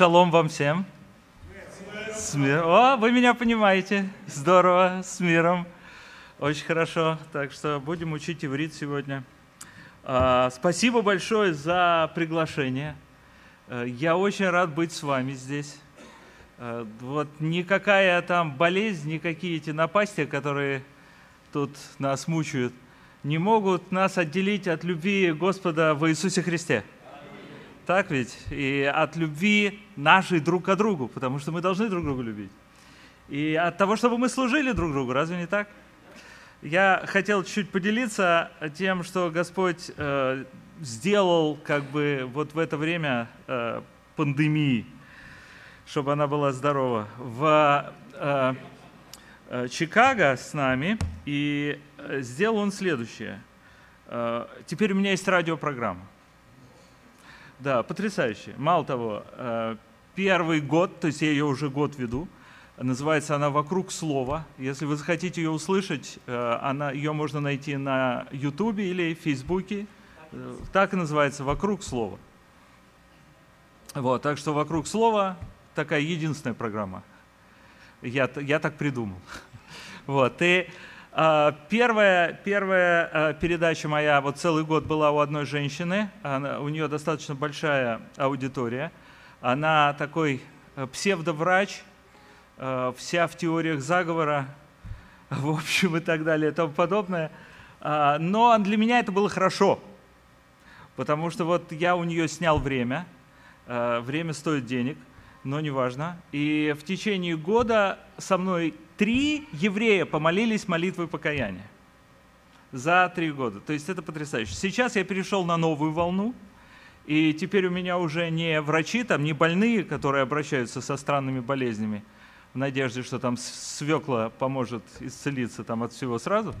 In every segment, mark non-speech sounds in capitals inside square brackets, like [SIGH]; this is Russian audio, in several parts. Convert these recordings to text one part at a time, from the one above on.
Шалом вам всем. С миром. О, вы меня понимаете. Здорово, с миром. Очень хорошо. Так что будем учить иврит сегодня. А, спасибо большое за приглашение. Э, я очень рад быть с вами здесь. Э, вот никакая там болезнь, никакие эти напасти, которые тут нас мучают, не могут нас отделить от любви Господа в Иисусе Христе. Так ведь? И от любви нашей друг к другу, потому что мы должны друг друга любить. И от того, чтобы мы служили друг другу, разве не так? Я хотел чуть поделиться тем, что Господь э, сделал как бы вот в это время э, пандемии, чтобы она была здорова. В э, э, Чикаго с нами, и э, сделал он следующее. Э, теперь у меня есть радиопрограмма. Да, потрясающе. Мало того, э, первый год, то есть я ее уже год веду, называется она «Вокруг слова». Если вы захотите ее услышать, э, она, ее можно найти на Ютубе или Фейсбуке. Э, так и называется «Вокруг слова». Вот, так что «Вокруг слова» такая единственная программа. Я, я так придумал. [LAUGHS] Вот, и первая, первая а, передача моя вот целый год была у одной женщины. Она, у нее достаточно большая аудитория. Она такой э, псевдоврач, вся в теориях заговора, [LAUGHS] в общем и так далее и тому подобное. А, но для меня это было хорошо, потому что вот я у нее снял время. Время стоит денег, но неважно. И в течение года со мной Три еврея помолились молитвой покаяния за три года. То есть это потрясающе. Сейчас я перешел на новую волну, и теперь у меня уже не врачи, там не больные, которые обращаются со странными болезнями, в надежде, что там свекла поможет исцелиться там от всего сразу.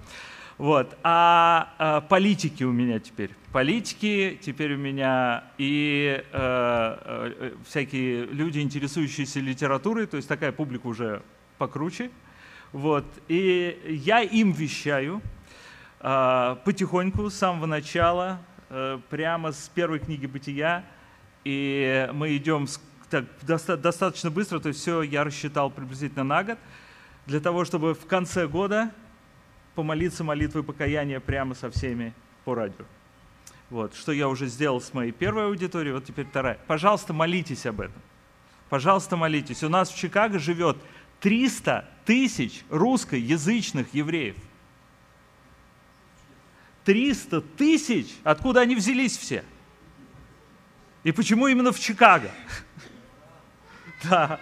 Вот. А, а политики у меня теперь. Политики теперь у меня и э, э, всякие люди, интересующиеся литературой, то есть такая публика уже покруче. Вот. И я им вещаю э, потихоньку, с самого начала, э, прямо с первой книги «Бытия». И мы идем так, доста, достаточно быстро, то есть все я рассчитал приблизительно на год, для того, чтобы в конце года помолиться молитвой покаяния прямо со всеми по радио. Вот, что я уже сделал с моей первой аудиторией, вот теперь вторая. Пожалуйста, молитесь об этом. Пожалуйста, молитесь. У нас в Чикаго живет 300 тысяч русскоязычных евреев. 300 тысяч? Откуда они взялись все? И почему именно в Чикаго? [LAUGHS] Да.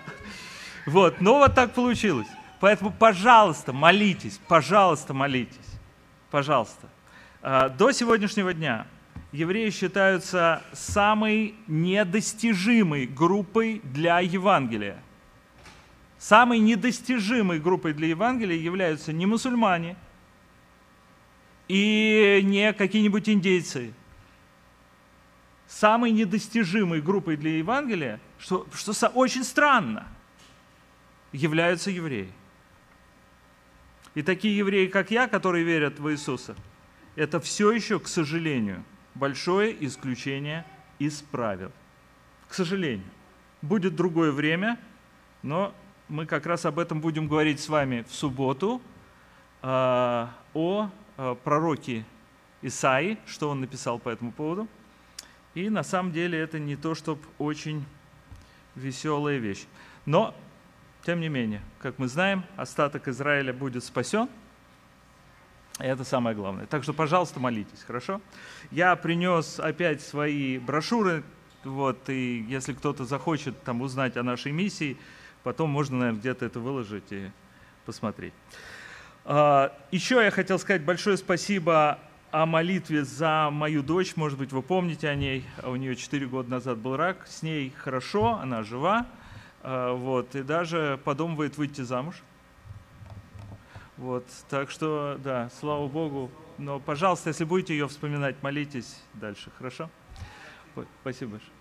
Вот, но вот так получилось. Поэтому, пожалуйста, молитесь, пожалуйста, молитесь. Пожалуйста. А, до сегодняшнего дня евреи считаются самой недостижимой группой для Евангелия. Самой недостижимой группой для Евангелия являются не мусульмане и не какие-нибудь индейцы. Самой недостижимой группой для Евангелия, что, что очень странно, являются евреи. И такие евреи, как я, которые верят в Иисуса, это все еще, к сожалению, большое исключение из правил. К сожалению. Будет другое время, но мы как раз об этом будем говорить с вами в субботу, а, о а, пророке Исаи, что он написал по этому поводу. И на самом деле это не то, чтобы очень веселая вещь. Но, тем не менее, как мы знаем, остаток Израиля будет спасен. И это самое главное. Так что, пожалуйста, молитесь, хорошо? Я принес опять свои брошюры, вот, и если кто-то захочет там узнать о нашей миссии, Потом можно, наверное, где-то это выложить и посмотреть. А, Еще я хотел сказать большое спасибо о молитве за мою дочь. Может быть, вы помните о ней. У нее 4 года назад был рак. С ней хорошо, она жива. А, вот, и даже подумывает выйти замуж. Вот, так что, да, слава Богу. Но, пожалуйста, если будете ее вспоминать, молитесь дальше, хорошо? Спасибо большое.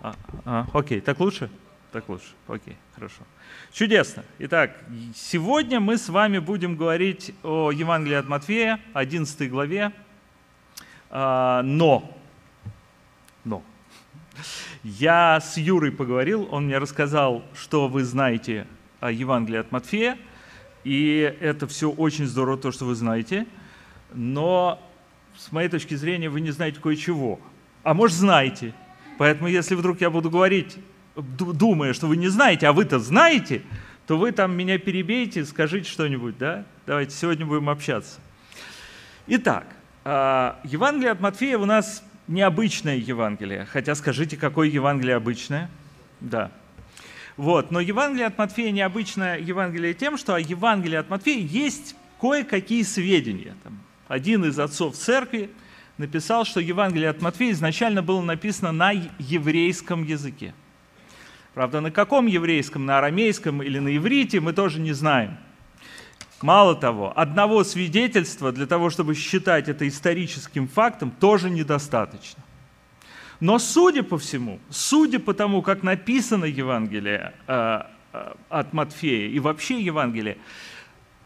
А, а, окей, так лучше? Так лучше. Окей, хорошо. Чудесно. Итак, сегодня мы с вами будем говорить о Евангелии от Матфея, 11 главе. А, но, но, Я с Юрой поговорил, он мне рассказал, что вы знаете о Евангелии от Матфея, и это все очень здорово, то, что вы знаете, но с моей точки зрения вы не знаете кое-чего. А может, знаете. Поэтому, если вдруг я буду говорить, думая, что вы не знаете, а вы-то знаете, то вы там меня перебейте, скажите что-нибудь, да? Давайте сегодня будем общаться. Итак, а, Евангелие от Матфея у нас необычное Евангелие. Хотя скажите, какое Евангелие обычное? Да. Вот. Но Евангелие от Матфея необычное Евангелие тем, что о Евангелии от Матфея есть кое-какие сведения. Там, один из отцов церкви написал, что Евангелие от Матфея изначально было написано на еврейском языке. Правда, на каком еврейском, на арамейском или на иврите, мы тоже не знаем. Мало того, одного свидетельства для того, чтобы считать это историческим фактом, тоже недостаточно. Но судя по всему, судя по тому, как написано Евангелие э, э, от Матфея и вообще Евангелие,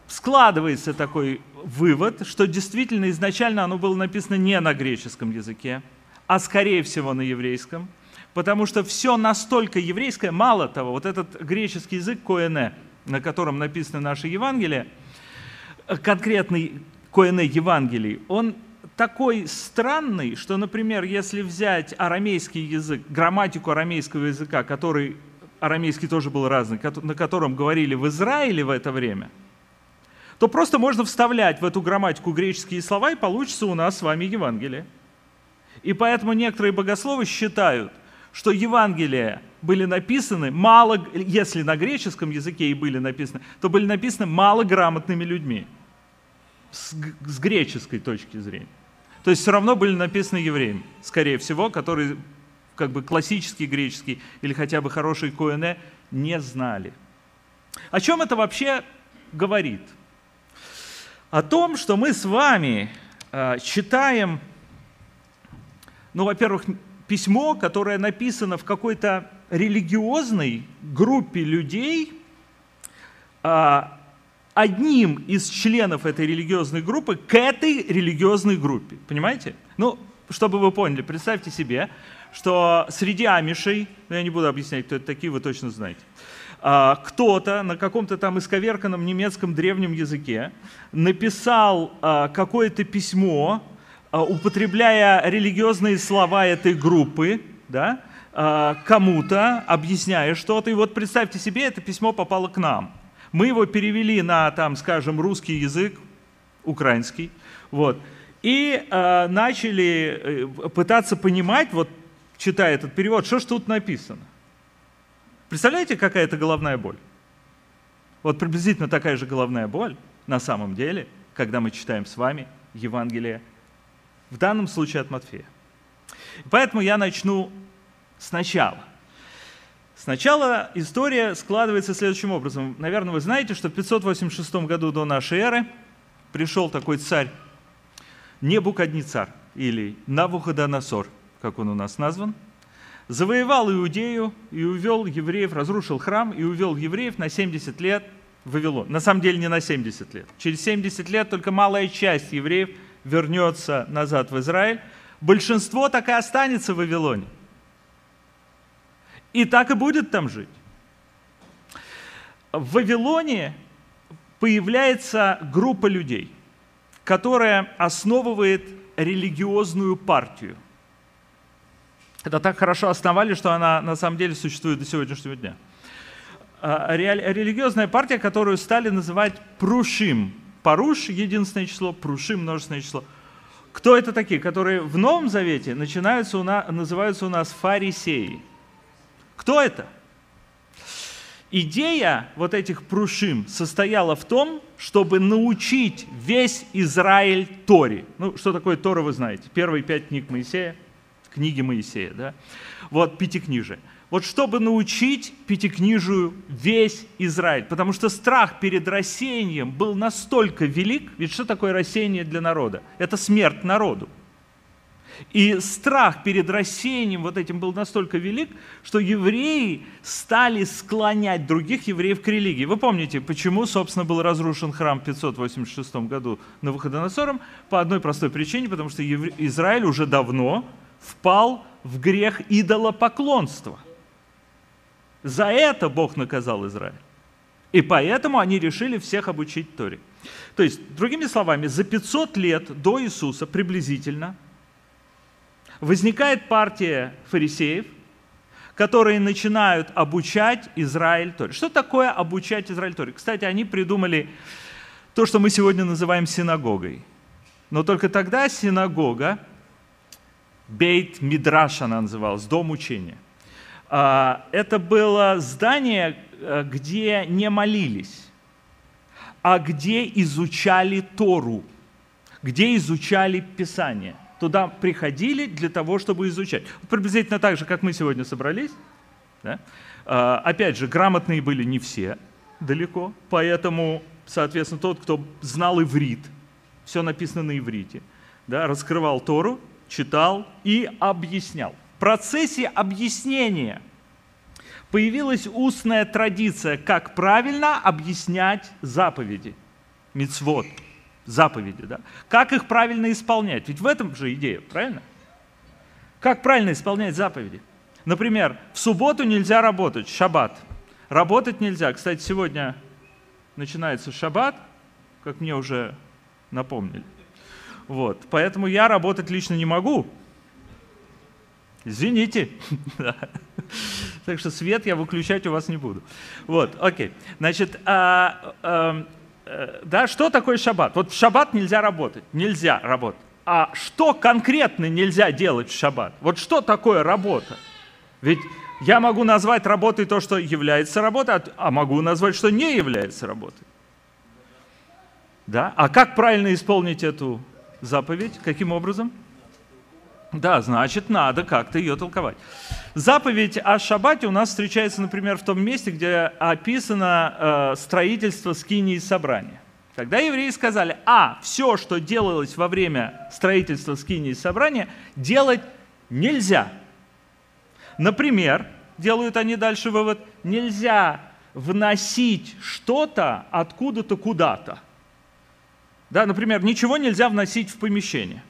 складывается такой вывод, что действительно изначально оно было написано не на греческом языке, а скорее всего на еврейском, потому что все настолько еврейское, мало того, вот этот греческий язык коэне, на котором написано наше Евангелие, конкретный коэне Евангелий, он такой странный, что, например, если взять арамейский язык, грамматику арамейского языка, который арамейский тоже был разный, на котором говорили в Израиле в это время – то просто можно вставлять в эту грамматику греческие слова, и получится у нас с вами Евангелие. И поэтому некоторые богословы считают, что Евангелия были написаны мало, если на греческом языке и были написаны, то были написаны малограмотными людьми с, с греческой точки зрения. То есть все равно были написаны евреями, скорее всего, которые как бы классический греческий или хотя бы хороший коэне не знали. О чем это вообще говорит? о том, что мы с вами э, читаем, ну, во-первых, письмо, которое написано в какой-то религиозной группе людей, э, одним из членов этой религиозной группы к этой религиозной группе. Понимаете? Ну, чтобы вы поняли, представьте себе, что среди амишей, ну, я не буду объяснять, кто это такие, вы точно знаете, а, кто-то на каком-то там исковерканном немецком древнем языке написал а, какое-то письмо, а, употребляя религиозные слова этой группы, да, кому-то, объясняя что-то. И вот представьте себе, это письмо попало к нам. Мы его перевели на, там, скажем, русский язык, украинский, вот, и э, начали пытаться понимать, вот, читая этот перевод, что ж тут написано. Представляете, какая это головная боль? Вот приблизительно такая же головная боль на самом деле, когда мы читаем с вами Евангелие, в данном случае от Матфея. Поэтому я начну сначала. Сначала история складывается следующим образом. Наверное, вы знаете, что в 586 году до нашей эры пришел такой царь Небукаднецар или Навуходоносор, как он у нас назван – завоевал Иудею и увел евреев, разрушил храм и увел евреев на 70 лет в Вавилон. На самом деле не на 70 лет. Через 70 лет только малая часть евреев вернется назад в Израиль. Большинство так и останется в Вавилоне. И так и будет там жить. В Вавилоне появляется группа людей, которая основывает религиозную партию – это так хорошо основали, что она на самом деле существует до сегодняшнего дня. А, религиозная партия, которую стали называть Прушим. Паруш – единственное число, Прушим – множественное число. Кто это такие, которые в Новом Завете начинаются у нас, называются у нас фарисеи? Кто это? Идея вот этих прушим состояла в том, чтобы научить весь Израиль Торе. Ну, что такое Тора, вы знаете. Первые пять книг Моисея – книги Моисея, да? Вот пятикнижие. Вот чтобы научить пятикнижию весь Израиль, потому что страх перед рассеянием был настолько велик, ведь что такое рассеяние для народа? Это смерть народу. И страх перед рассеянием вот этим был настолько велик, что евреи стали склонять других евреев к религии. Вы помните, почему, собственно, был разрушен храм в 586 году на Навуходоносором? По одной простой причине, потому что Израиль уже давно впал в грех идолопоклонства. За это Бог наказал Израиль. И поэтому они решили всех обучить Торе. То есть, другими словами, за 500 лет до Иисуса приблизительно возникает партия фарисеев, которые начинают обучать Израиль Торе. Что такое обучать Израиль Торе? Кстати, они придумали то, что мы сегодня называем синагогой. Но только тогда синагога, Бейт Мидраш она называлась, дом учения. А, это было здание, э, где не молились, а где изучали Тору, где изучали Писание. Туда приходили для того, чтобы изучать. Приблизительно так же, как мы сегодня собрались. Да? А, опять же, грамотные были не все далеко, поэтому, соответственно, тот, кто знал иврит, все написано на иврите, да, раскрывал Тору, читал и объяснял. Процессе объяснения появилась устная традиция, как правильно объяснять заповеди, мицвод, заповеди, да? Как их правильно исполнять? Ведь в этом же идея, правильно? Как правильно исполнять заповеди? Например, в субботу нельзя работать, шаббат. Работать нельзя. Кстати, сегодня начинается шаббат, как мне уже напомнили. Вот. Поэтому я работать лично не могу. Извините. [LAUGHS] Так что свет я выключать у вас не буду. Вот, окей. Значит, а, а, да, что такое шаббат? Вот в шаббат нельзя работать. Нельзя работать. А что конкретно нельзя делать в шаббат? Вот что такое работа? Ведь я могу назвать работой то, что является работой, а могу назвать, что не является работой. Да? А как правильно исполнить эту заповедь? Каким образом? Да, значит, надо как-то ее толковать. Заповедь о шаббате у нас встречается, например, в том месте, где описано э, строительство скинии и собрания. Тогда евреи сказали, а, все, что делалось во время строительства скинии и собрания, делать нельзя. Например, делают они дальше вывод, нельзя вносить что-то откуда-то куда-то. Да, например, ничего нельзя вносить в помещение.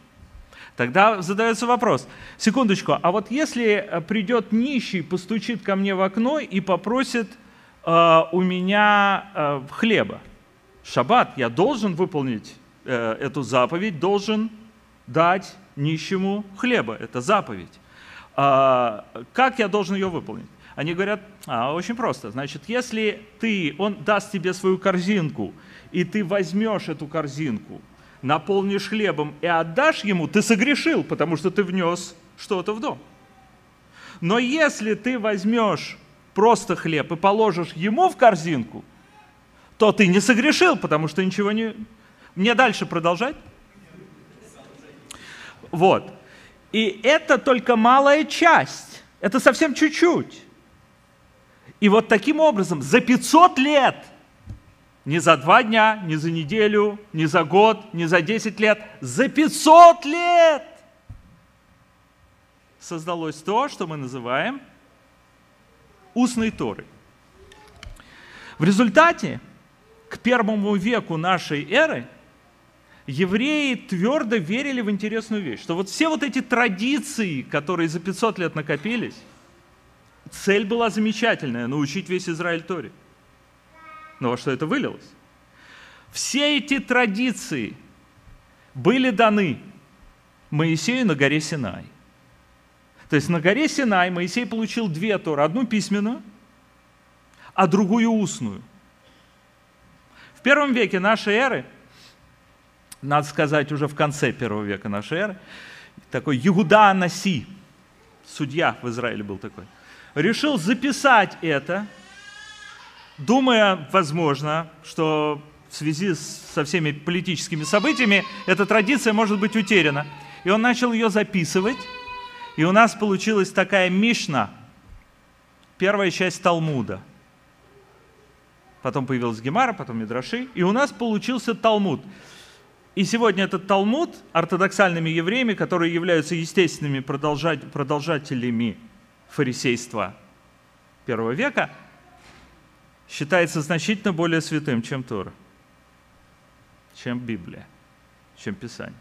Тогда задается вопрос, секундочку, а вот если э, придет нищий, постучит ко мне в окно и попросит э, у меня э, хлеба, шаббат, я должен выполнить э, эту заповедь, должен дать нищему хлеба, это заповедь. А, как я должен ее выполнить? Они говорят, а, очень просто, значит, если ты, он даст тебе свою корзинку, и ты возьмешь эту корзинку, наполнишь хлебом и отдашь ему, ты согрешил, потому что ты внес что-то в дом. Но если ты возьмешь просто хлеб и положишь ему в корзинку, то ты не согрешил, потому что ничего не... Мне дальше продолжать? Вот. И это только малая часть. Это совсем чуть-чуть. И вот таким образом за 500 лет – не за два дня, не за неделю, не за год, не за 10 лет, за 500 лет создалось то, что мы называем устной Торой. В результате к первому веку нашей эры евреи твердо верили в интересную вещь, что вот все вот эти традиции, которые за 500 лет накопились, цель была замечательная – научить весь Израиль Торе – но во что это вылилось? Все эти традиции были даны Моисею на горе Синай. То есть на горе Синай Моисей получил две Торы. Одну письменную, а другую устную. В первом веке нашей эры, надо сказать, уже в конце первого века нашей эры, такой Егуда Анаси, судья в Израиле был такой, решил записать это – думая, возможно, что в связи со всеми политическими событиями эта традиция может быть утеряна. И он начал ее записывать, и у нас получилась такая Мишна, первая часть Талмуда. Потом появилась Гемара, потом Мидраши, и у нас получился Талмуд. И сегодня этот Талмуд ортодоксальными евреями, которые являются естественными продолжателями фарисейства первого века, считается значительно более святым, чем Тора, чем Библия, чем Писание.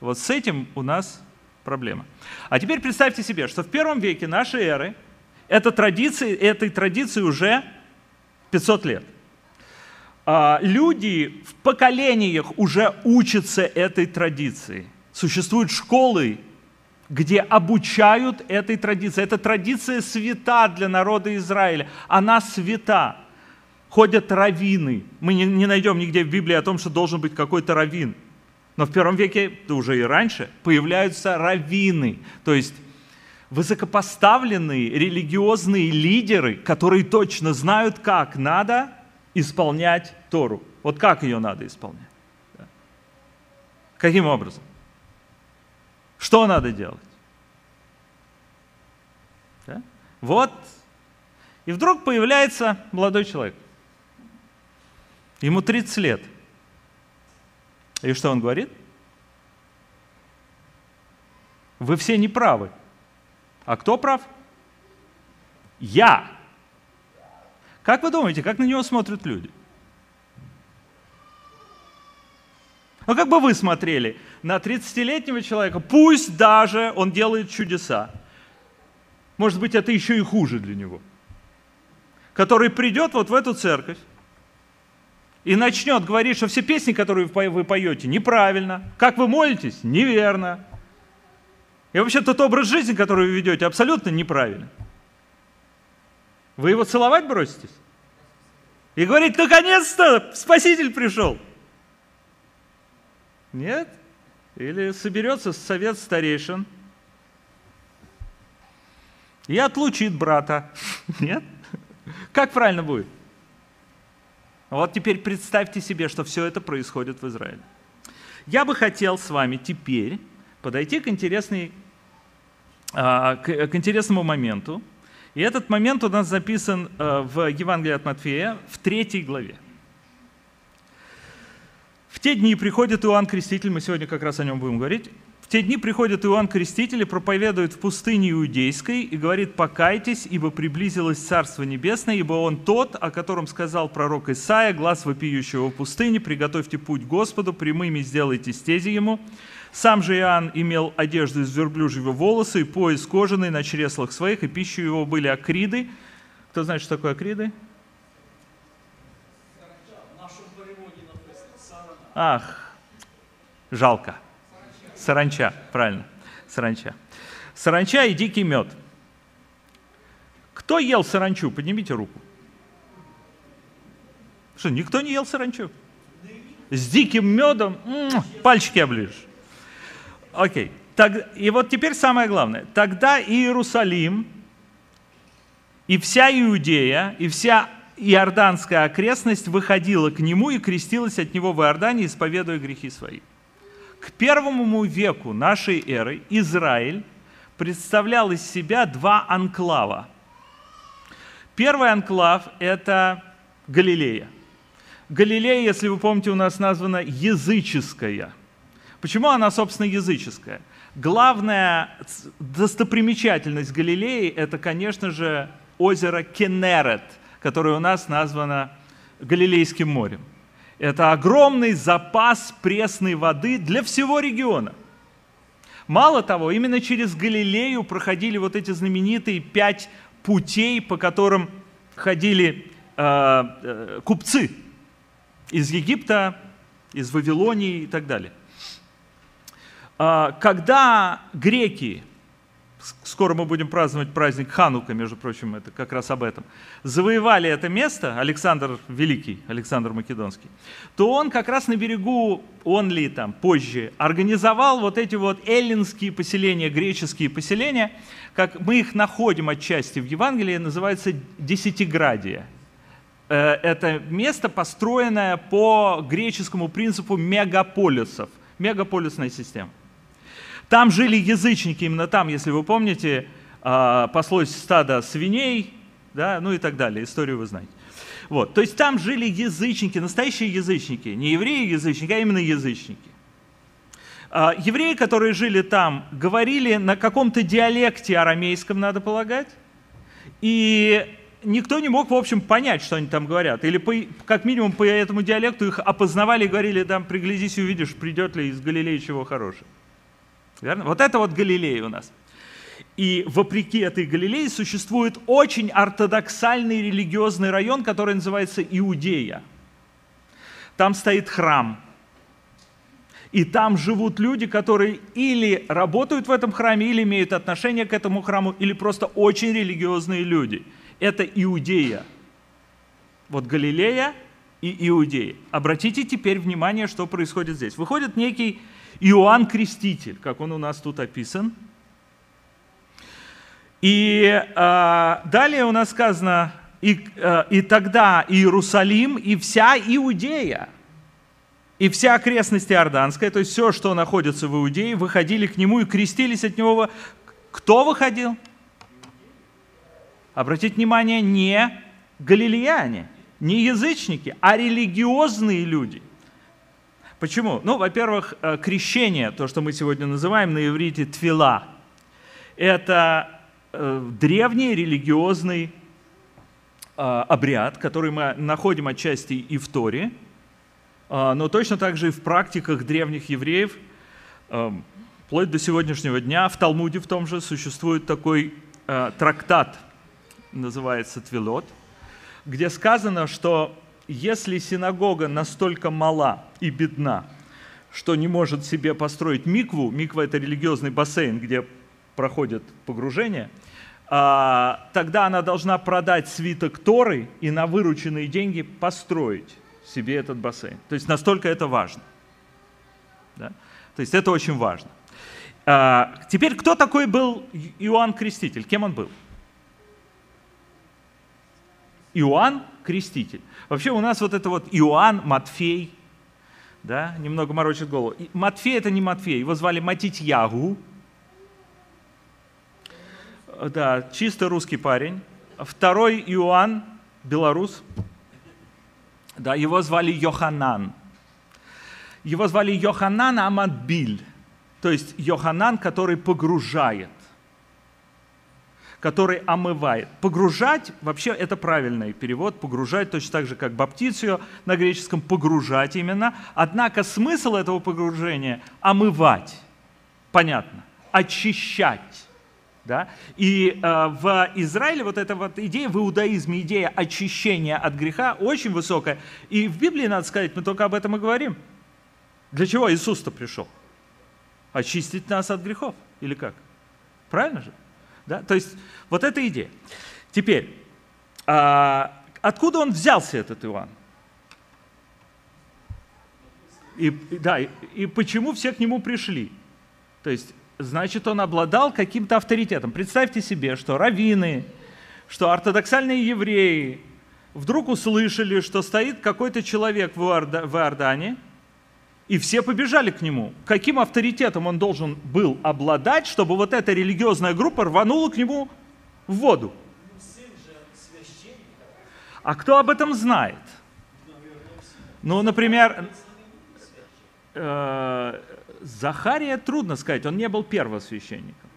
Вот с этим у нас проблема. А теперь представьте себе, что в первом веке нашей эры эта традиция, этой традиции уже 500 лет. А, люди в поколениях уже учатся этой традиции. Существуют школы, где обучают этой традиции. Эта традиция свята для народа Израиля. Она свята. Ходят раввины. Мы не, не найдем нигде в Библии о том, что должен быть какой-то раввин. Но в первом веке, да уже и раньше, появляются раввины. То есть высокопоставленные религиозные лидеры, которые точно знают, как надо исполнять Тору. Вот как ее надо исполнять. Каким образом? Что надо делать? Да? Вот. И вдруг появляется молодой человек. Ему 30 лет. И что он говорит? Вы все не правы. А кто прав? Я. Как вы думаете, как на него смотрят люди? Ну, как бы вы смотрели на 30-летнего человека, пусть даже он делает чудеса. Может быть, это еще и хуже для него. Который придет вот в эту церковь и начнет говорить, что все песни, которые вы поете, неправильно. Как вы молитесь? Неверно. И вообще тот образ жизни, который вы ведете, абсолютно неправильный. Вы его целовать броситесь? И говорить, наконец-то Спаситель пришел. Нет? Или соберется совет старейшин и отлучит брата. [LAUGHS] Нет? Как правильно будет? Вот теперь представьте себе, что все это происходит в Израиле. Я бы хотел с вами теперь подойти к, интересной, а, к интересному моменту. И этот момент у нас записан э, в Евангелии от Матфея в третьей главе. В те дни приходит Иоанн Креститель, мы сегодня как раз о нем будем говорить. В те дни приходит Иоанн Креститель и проповедует в пустыне Иудейской и говорит, покайтесь, ибо приблизилось Царство Небесное, ибо он тот, о котором сказал пророк Исаия, глаз вопиющего в пустыне, приготовьте путь Господу, прямыми сделайте стези ему. Сам же Иоанн имел одежду из верблюжьего волоса и пояс кожаный на чреслах своих, и пищу его были акриды. Кто знает, что такое акриды? Ах, жалко. Саранча, правильно, саранча. Саранча и дикий мед. Кто ел саранчу? Поднимите руку. Что, никто не ел саранчу? С диким медом? М-м, пальчики оближешь. Окей. Так, и вот теперь самое главное. Тогда Иерусалим и вся Иудея, и вся иорданская окрестность выходила к нему и крестилась от него в Иордане, исповедуя грехи свои. К первому веку нашей эры Израиль представлял из себя два анклава. Первый анклав – это Галилея. Галилея, если вы помните, у нас названа языческая. Почему она, собственно, языческая? Главная достопримечательность Галилеи – это, конечно же, озеро Кенерет – которое у нас названо Галилейским морем. Это огромный запас пресной воды для всего региона. Мало того, именно через Галилею проходили вот эти знаменитые пять путей, по которым ходили э, э, купцы из Египта, из Вавилонии и так далее. Э, когда греки скоро мы будем праздновать праздник Ханука, между прочим, это как раз об этом, завоевали это место, Александр Великий, Александр Македонский, то он как раз на берегу, он ли там позже, организовал вот эти вот эллинские поселения, греческие поселения, как мы их находим отчасти в Евангелии, называется Десятиградия. Э, это место, построенное по греческому принципу мегаполисов, мегаполисная система. Там жили язычники, именно там, если вы помните, а, паслось стадо свиней, да, ну и так далее, историю вы знаете. Вот, то есть там жили язычники, настоящие язычники, не евреи-язычники, а именно язычники. А, евреи, которые жили там, говорили на каком-то диалекте арамейском, надо полагать, и никто не мог, в общем, понять, что они там говорят. Или по, как минимум по этому диалекту их опознавали и говорили, там, приглядись увидишь, придет ли из Галилеи чего хорошего. Верно? Вот это вот Галилея у нас. И вопреки этой Галилее существует очень ортодоксальный религиозный район, который называется Иудея. Там стоит храм. И там живут люди, которые или работают в этом храме, или имеют отношение к этому храму, или просто очень религиозные люди. Это Иудея. Вот Галилея и Иудея. Обратите теперь внимание, что происходит здесь. Выходит некий Иоанн Креститель, как он у нас тут описан. И э, далее у нас сказано, и, э, и тогда Иерусалим и вся Иудея, и вся окрестность Иорданская, то есть все, что находится в Иудее, выходили к нему и крестились от него. Кто выходил? Обратите внимание, не галилеяне, не язычники, а религиозные люди. Почему? Ну, во-первых, э, крещение, то, что мы сегодня называем на иврите твила, это э, древний религиозный э, обряд, который мы находим отчасти и в Торе, но точно так же и в практиках древних евреев, вплоть до сегодняшнего дня, в Талмуде в том же существует такой трактат, называется Твилот, где сказано, что если синагога настолько мала и бедна, что не может себе построить микву, миква это религиозный бассейн, где проходят погружения, а, тогда она должна продать свиток Торы и на вырученные деньги построить себе этот бассейн. То есть настолько это важно. Да? То есть это очень важно. А, теперь, кто такой был Иоанн Креститель? Кем он был? Иоанн Креститель. Вообще у нас вот это вот Иоанн, Матфей, да, немного морочит голову. Матфей это не Матфей, его звали Матитьягу. Да, чисто русский парень. Второй Иоанн, белорус. Да, его звали Йоханан. Его звали Йоханан Амадбиль, то есть Йоханан, который погружает который омывает. Погружать, вообще это правильный перевод, погружать точно так же, как баптицию на греческом, погружать именно. Однако смысл этого погружения – омывать, понятно, очищать. Да? И э, в Израиле вот эта вот идея, в иудаизме идея очищения от греха очень высокая. И в Библии, надо сказать, мы только об этом и говорим. Для чего Иисус-то пришел? Очистить нас от грехов. Или как? Правильно же? Да? То есть вот эта идея. Теперь, а, откуда он взялся, этот Иоанн? И, да, и, почему все к нему пришли? То есть, значит, он обладал каким-то авторитетом. Представьте себе, что раввины, что ортодоксальные евреи вдруг услышали, что стоит какой-то человек в Иордане, и все побежали к нему. Каким авторитетом он должен был обладать, чтобы вот эта религиозная группа рванула к нему в воду? А кто об этом знает? Ну, например, э, Захария трудно сказать, он не был первосвященником.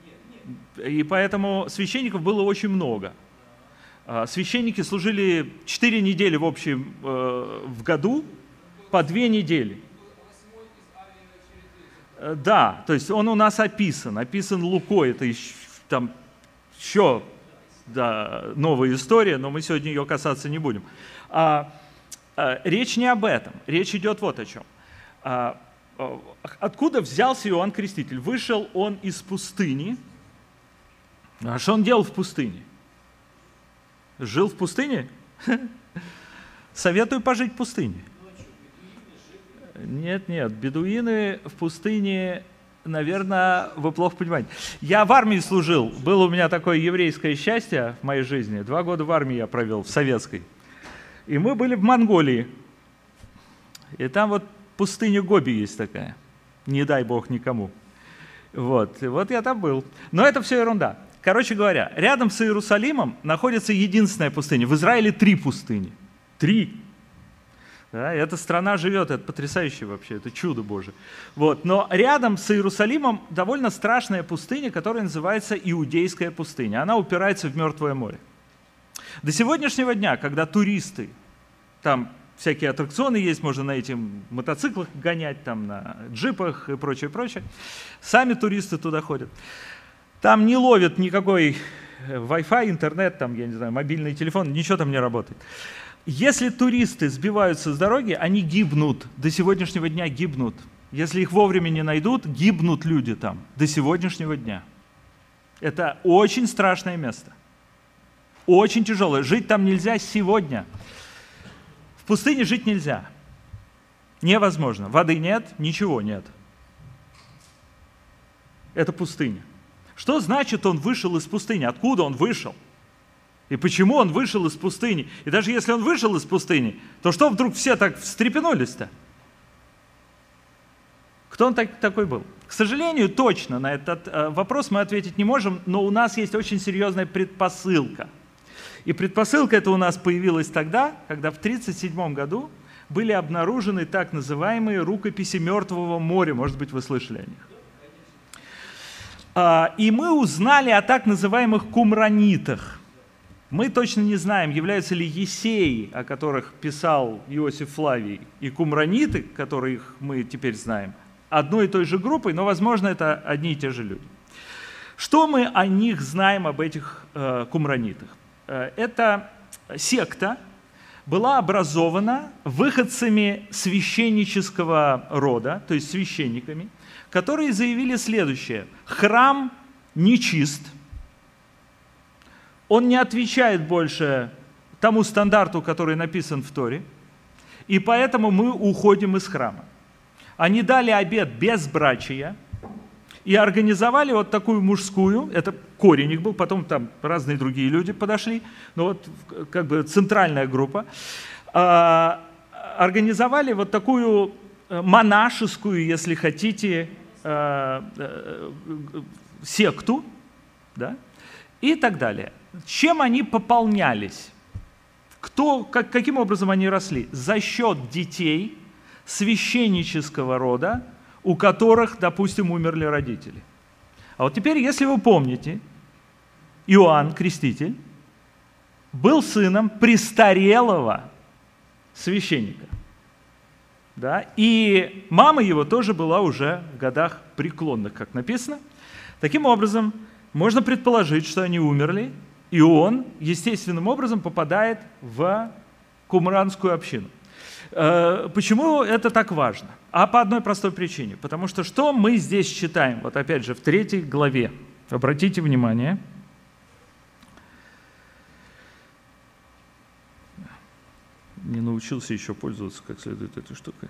И поэтому священников было очень много. А, священники служили 4 недели в общем э, в году, по 2 недели. Э, да, то есть он у нас описан, описан Лукой, это еще, там еще да, новая история, но мы сегодня ее касаться не будем. А, а, речь не об этом, речь идет вот о чем. А, откуда взялся Иоанн Креститель? Вышел он из пустыни. А что он делал в пустыне? Жил в пустыне? [LAUGHS] Советую пожить в пустыне. Нет, нет, бедуины в пустыне, наверное, вы плохо понимаете. Я в армии служил, было у меня такое еврейское счастье в моей жизни. Два года в армии я провел, в советской. И мы были в Монголии. И там вот пустыня Гоби есть такая. Не дай бог никому. Вот, и вот я там был. Но это все ерунда. Короче говоря, рядом с Иерусалимом находится единственная пустыня. В Израиле три пустыни. Три. Да, эта страна живет, это потрясающе вообще, это чудо Божие. Вот. Но рядом с Иерусалимом довольно страшная пустыня, которая называется Иудейская пустыня. Она упирается в Мертвое море. До сегодняшнего дня, когда туристы там всякие аттракционы есть, можно на этих мотоциклах гонять, там, на джипах и прочее, прочее. Сами туристы туда ходят. Там не ловят никакой э, Wi-Fi, интернет, там, я не знаю, мобильный телефон, ничего там не работает. Если туристы сбиваются с дороги, они гибнут, до сегодняшнего дня гибнут. Если их вовремя не найдут, гибнут люди там до сегодняшнего дня. Это очень страшное место. Очень тяжелое. Жить там нельзя сегодня. В пустыне жить нельзя. Невозможно. Воды нет, ничего нет. Это пустыня. Что значит он вышел из пустыни? Откуда он вышел? И почему он вышел из пустыни? И даже если он вышел из пустыни, то что вдруг все так встрепенулись-то? Кто он так, такой был? К сожалению, точно на этот э, вопрос мы ответить не можем, но у нас есть очень серьезная предпосылка. И предпосылка эта у нас появилась тогда, когда в 1937 году были обнаружены так называемые рукописи Мертвого моря. Может быть, вы слышали о них. А, и мы узнали о так называемых кумранитах. Мы точно не знаем, являются ли есеи, о которых писал Иосиф Флавий, и кумраниты, которых мы теперь знаем, одной и той же группой, но, возможно, это одни и те же люди. Что мы о них знаем, об этих э, кумранитах? Э, эта секта была образована выходцами священнического рода, то есть священниками, которые заявили следующее. Храм нечист, он не отвечает больше тому стандарту, который написан в Торе, и поэтому мы уходим из храма. Они дали обед безбрачия и организовали вот такую мужскую, это корень их был, потом там разные другие люди подошли, но вот как бы центральная группа, а, организовали вот такую э, монашескую, если хотите, э, э, секту, да, и так далее. Чем они пополнялись? Кто, как, каким образом они росли? За счет детей, священнического рода, у которых, допустим, умерли родители. А вот теперь, если вы помните, Иоанн Креститель был сыном престарелого священника. Да? И мама его тоже была уже в годах преклонных, как написано. Таким образом, можно предположить, что они умерли, и он естественным образом попадает в кумранскую общину. Э, почему это так важно? А по одной простой причине. Потому что что мы здесь читаем? Вот опять же в третьей главе. Обратите внимание. Не научился еще пользоваться как следует этой штукой.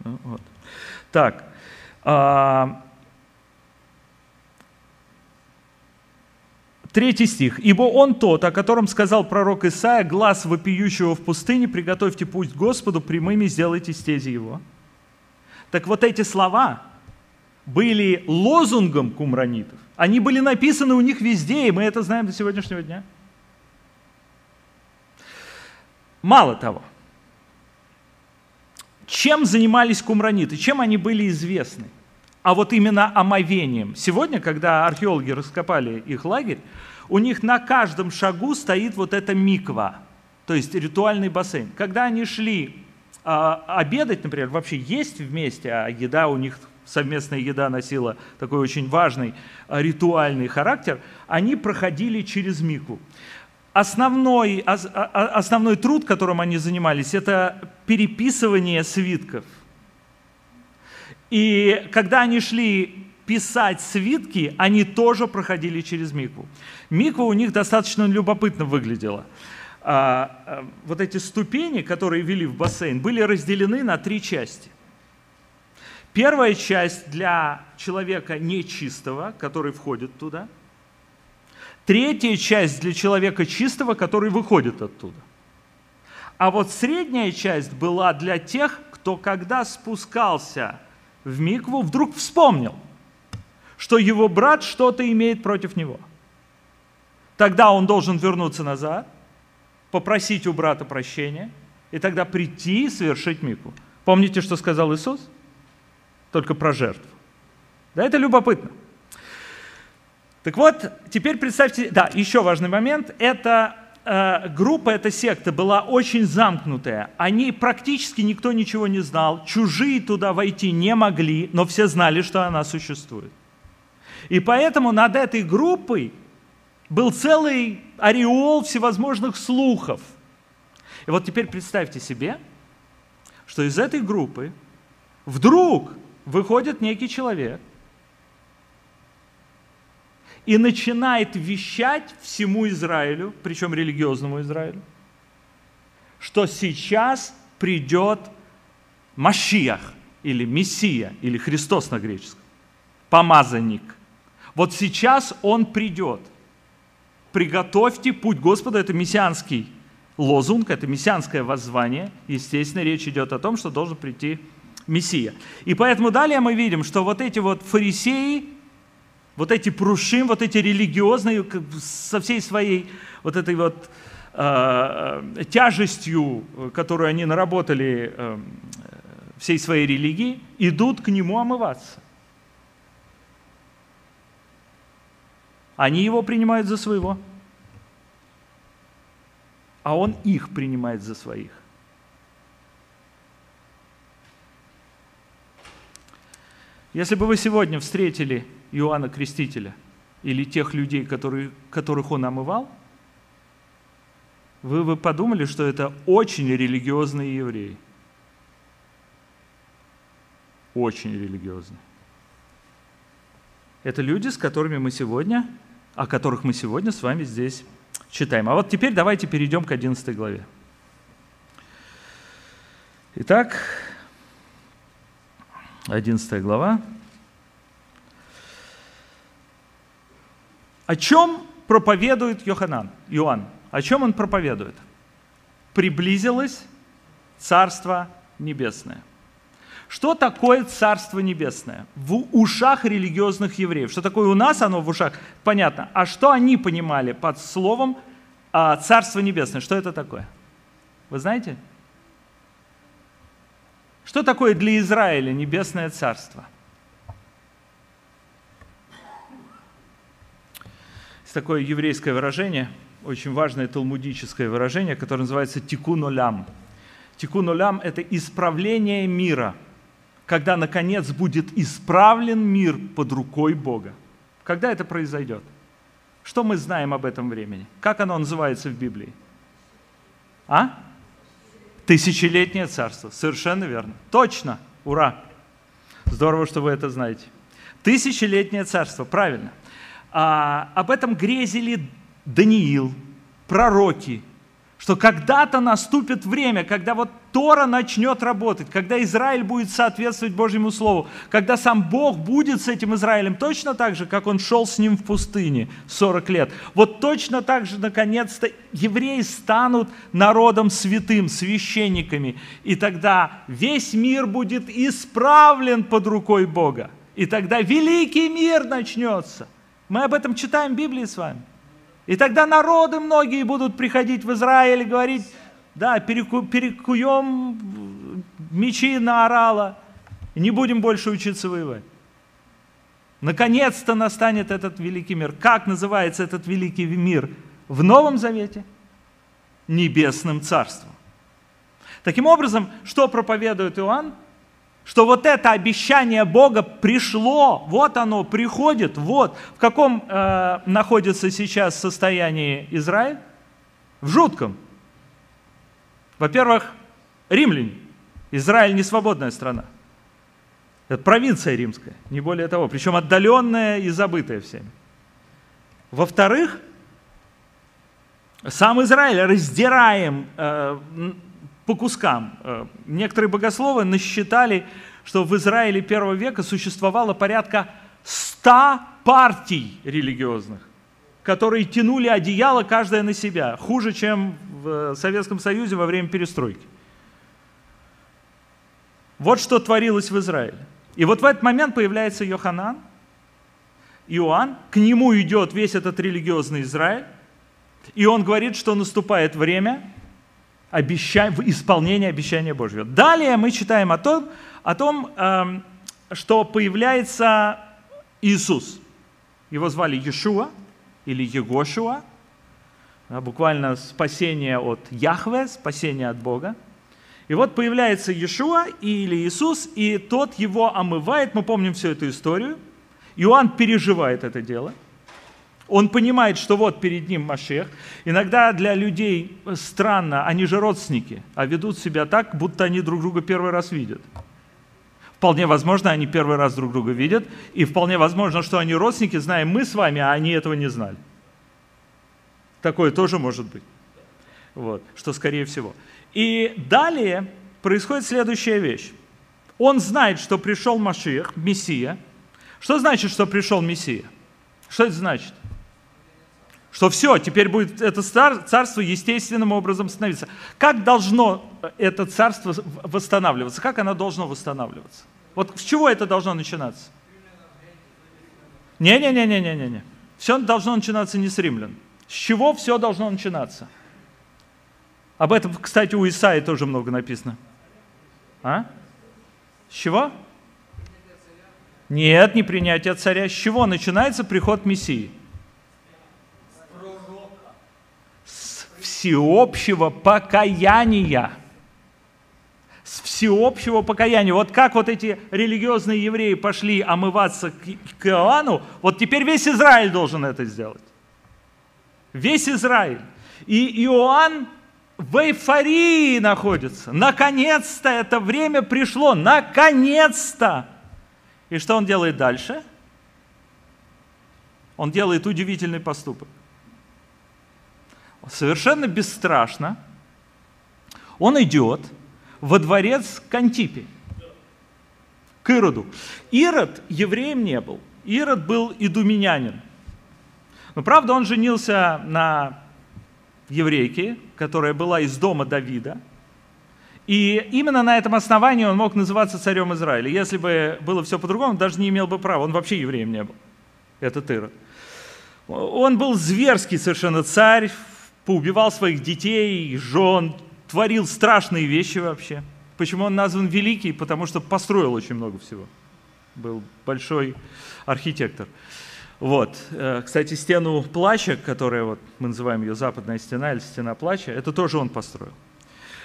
Ну, вот. Так. Третий стих. «Ибо он тот, о котором сказал пророк Исаия, глаз вопиющего в пустыне, приготовьте путь Господу, прямыми сделайте стези его». Так вот эти слова были лозунгом кумранитов. Они были написаны у них везде, и мы это знаем до сегодняшнего дня. Мало того, чем занимались кумраниты, чем они были известны? А вот именно омовением. Сегодня, когда археологи раскопали их лагерь, у них на каждом шагу стоит вот эта миква, то есть ритуальный бассейн. Когда они шли а, обедать, например, вообще есть вместе, а еда у них совместная еда носила такой очень важный а, ритуальный характер, они проходили через микву. Основной, а, а, основной труд, которым они занимались, это переписывание свитков – и когда они шли писать свитки, они тоже проходили через микву. Миква у них достаточно любопытно выглядела. А, а, вот эти ступени, которые вели в бассейн, были разделены на три части. Первая часть для человека нечистого, который входит туда. Третья часть для человека чистого, который выходит оттуда. А вот средняя часть была для тех, кто когда спускался в микву, вдруг вспомнил, что его брат что-то имеет против него. Тогда он должен вернуться назад, попросить у брата прощения, и тогда прийти и совершить микву. Помните, что сказал Иисус? Только про жертву. Да, это любопытно. Так вот, теперь представьте, да, еще важный момент, это группа, эта секта была очень замкнутая. Они практически никто ничего не знал, чужие туда войти не могли, но все знали, что она существует. И поэтому над этой группой был целый ореол всевозможных слухов. И вот теперь представьте себе, что из этой группы вдруг выходит некий человек и начинает вещать всему Израилю, причем религиозному Израилю, что сейчас придет Машиах или Мессия, или Христос на греческом, помазанник. Вот сейчас он придет. Приготовьте путь Господа, это мессианский лозунг, это мессианское воззвание. Естественно, речь идет о том, что должен прийти Мессия. И поэтому далее мы видим, что вот эти вот фарисеи, вот эти прушим, вот эти религиозные, со всей своей вот этой вот э, тяжестью, которую они наработали э, всей своей религии, идут к нему омываться. Они его принимают за своего, а он их принимает за своих. Если бы вы сегодня встретили Иоанна Крестителя или тех людей, которые, которых он омывал, вы бы подумали, что это очень религиозные евреи. Очень религиозные. Это люди, с которыми мы сегодня, о которых мы сегодня с вами здесь читаем. А вот теперь давайте перейдем к 11 главе. Итак, 11 глава. О чем проповедует Йоханан, Иоанн? О чем он проповедует? Приблизилось Царство Небесное. Что такое Царство Небесное? В ушах религиозных евреев. Что такое у нас оно в ушах? Понятно. А что они понимали под словом а, Царство Небесное? Что это такое? Вы знаете? Что такое для Израиля небесное царство? Такое еврейское выражение, очень важное талмудическое выражение, которое называется тикун олям. Это исправление мира, когда, наконец, будет исправлен мир под рукой Бога. Когда это произойдет? Что мы знаем об этом времени? Как оно называется в Библии? А? Тысячелетнее царство. Совершенно верно. Точно. Ура. Здорово, что вы это знаете. Тысячелетнее царство. Правильно. А, об этом грезили Даниил, пророки, что когда-то наступит время, когда вот Тора начнет работать, когда Израиль будет соответствовать Божьему Слову, когда сам Бог будет с этим Израилем точно так же, как он шел с ним в пустыне 40 лет. Вот точно так же, наконец-то, евреи станут народом святым, священниками, и тогда весь мир будет исправлен под рукой Бога. И тогда великий мир начнется. Мы об этом читаем в Библии с вами. И тогда народы многие будут приходить в Израиль и говорить, да, переку, перекуем мечи на орала, не будем больше учиться воевать. Наконец-то настанет этот великий мир. Как называется этот великий мир в Новом Завете? Небесным Царством. Таким образом, что проповедует Иоанн? Что вот это обещание Бога пришло, вот оно приходит, вот. В каком э, находится сейчас состоянии Израиль? В жутком. Во-первых, римляне. Израиль не свободная страна. Это провинция римская, не более того. Причем отдаленная и забытая всеми. Во-вторых, сам Израиль раздираем э, по кускам. Э, некоторые богословы насчитали, что в Израиле первого века существовало порядка ста партий религиозных, которые тянули одеяло каждая на себя, хуже, чем в Советском Союзе во время перестройки. Вот что творилось в Израиле. И вот в этот момент появляется Йоханан, Иоанн, к нему идет весь этот религиозный Израиль, и он говорит, что наступает время – обеща... в исполнение обещания Божьего. Далее мы читаем о том, о том эм, что появляется Иисус. Его звали Иешуа или Егошуа. буквально спасение от Яхве, спасение от Бога. И вот появляется Иешуа или Иисус, и тот его омывает. Мы помним всю эту историю. Иоанн переживает это дело. Он понимает, что вот перед ним Машех. Иногда для людей странно, они же родственники, а ведут себя так, будто они друг друга первый раз видят. Вполне возможно, они первый раз друг друга видят, и вполне возможно, что они родственники, знаем мы с вами, а они этого не знали. Такое тоже может быть. Вот, что скорее всего. И далее происходит следующая вещь. Он знает, что пришел Машиах, Мессия. Что значит, что пришел Мессия? Что это значит? Что все, теперь будет это царство естественным образом становиться. Как должно это царство восстанавливаться? Как оно должно восстанавливаться? Вот с чего это должно начинаться? Не-не-не-не-не-не. Все должно начинаться не с римлян. С чего все должно начинаться? Об этом, кстати, у Исаи тоже много написано. А? С чего? Нет, не принятие царя. С чего начинается приход Мессии? С всеобщего покаяния. С всеобщего покаяния. Вот как вот эти религиозные евреи пошли омываться к Иоанну, вот теперь весь Израиль должен это сделать. Весь Израиль. И Иоанн в эйфории находится. Наконец-то это время пришло. Наконец-то! И что он делает дальше? Он делает удивительный поступок. Совершенно бесстрашно он идет во дворец к Антипе, к Ироду. Ирод евреем не был. Ирод был идуминянин. Но правда он женился на еврейке, которая была из дома Давида. И именно на этом основании он мог называться царем Израиля. Если бы было все по-другому, он даже не имел бы права. Он вообще евреем не был. Этот Ирод. Он был зверский совершенно царь, поубивал своих детей, жен, творил страшные вещи вообще. Почему он назван Великий? Потому что построил очень много всего. Был большой архитектор. Вот. Э, кстати, стену плача, которая вот мы называем ее западная стена или стена плача, это тоже он построил.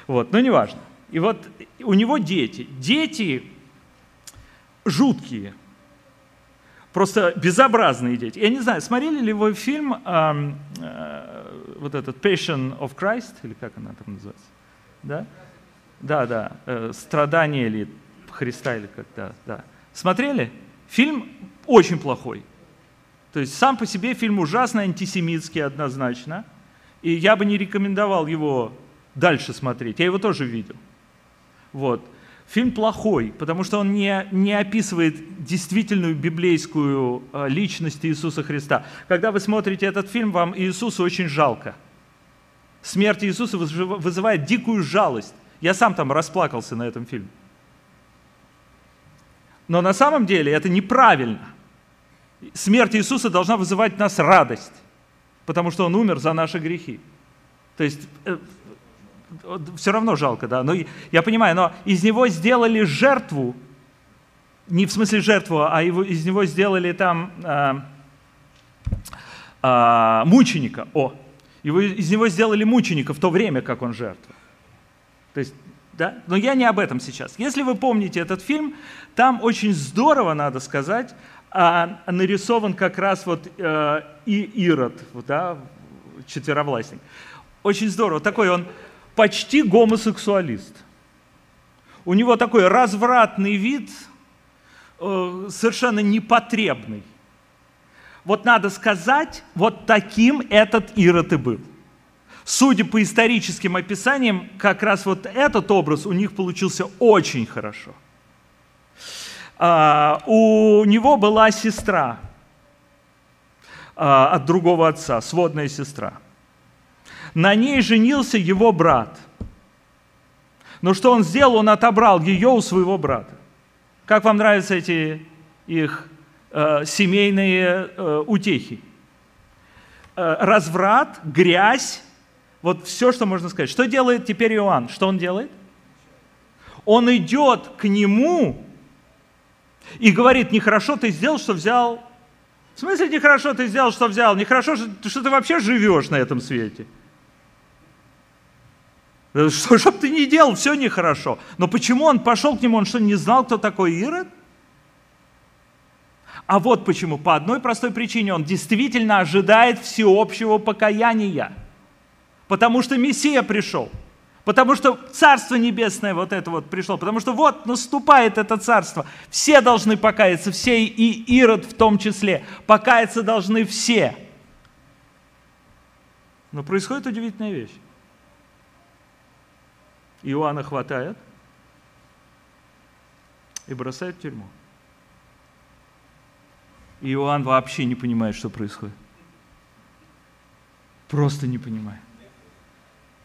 Вот, но неважно. И вот у него дети. Дети жуткие, просто безобразные дети. Я не знаю, смотрели ли вы фильм э, вот этот Passion of Christ, или как она там называется? Да? Да, да. Э, Страдания или Христа, или как-то, да. Смотрели? Фильм очень плохой. То есть сам по себе фильм ужасный, антисемитский однозначно. И я бы не рекомендовал его дальше смотреть. Я его тоже видел. Вот. Фильм плохой, потому что он не, не описывает действительную библейскую э, личность Иисуса Христа. Когда вы смотрите этот фильм, вам Иисуса очень жалко. Смерть Иисуса вызывает дикую жалость. Я сам там расплакался на этом фильме. Но на самом деле это неправильно – смерть Иисуса должна вызывать в нас радость, потому что Он умер за наши грехи. То есть э, все равно жалко, да, но я понимаю, но из него сделали жертву, не в смысле жертву, а его, из него сделали там а, а, мученика. О, его, из него сделали мученика в то время, как он жертва. То есть, да, но я не об этом сейчас. Если вы помните этот фильм, там очень здорово, надо сказать, а нарисован как раз вот э, и Ирод, да, четверовластник. Очень здорово. Такой он почти гомосексуалист. У него такой развратный вид, э, совершенно непотребный. Вот надо сказать, вот таким этот Ирод и был. Судя по историческим описаниям, как раз вот этот образ у них получился очень хорошо – а, у него была сестра а, от другого отца, сводная сестра. На ней женился его брат. Но что он сделал? Он отобрал ее у своего брата. Как вам нравятся эти их э, семейные э, утехи? Э, разврат, грязь, вот все, что можно сказать. Что делает теперь Иоанн? Что он делает? Он идет к нему и говорит, нехорошо ты сделал, что взял В смысле нехорошо ты сделал, что взял? Нехорошо, что ты вообще живешь на этом свете. Что, что бы ты ни делал, все нехорошо. Но почему он пошел к нему? Он что, не знал, кто такой Ирод? А вот почему. По одной простой причине. Он действительно ожидает всеобщего покаяния. Потому что Мессия пришел. Потому что Царство Небесное вот это вот пришло. Потому что вот наступает это Царство. Все должны покаяться, все и Ирод в том числе. Покаяться должны все. Но происходит удивительная вещь. Иоанна хватает и бросает в тюрьму. И Иоанн вообще не понимает, что происходит. Просто не понимает.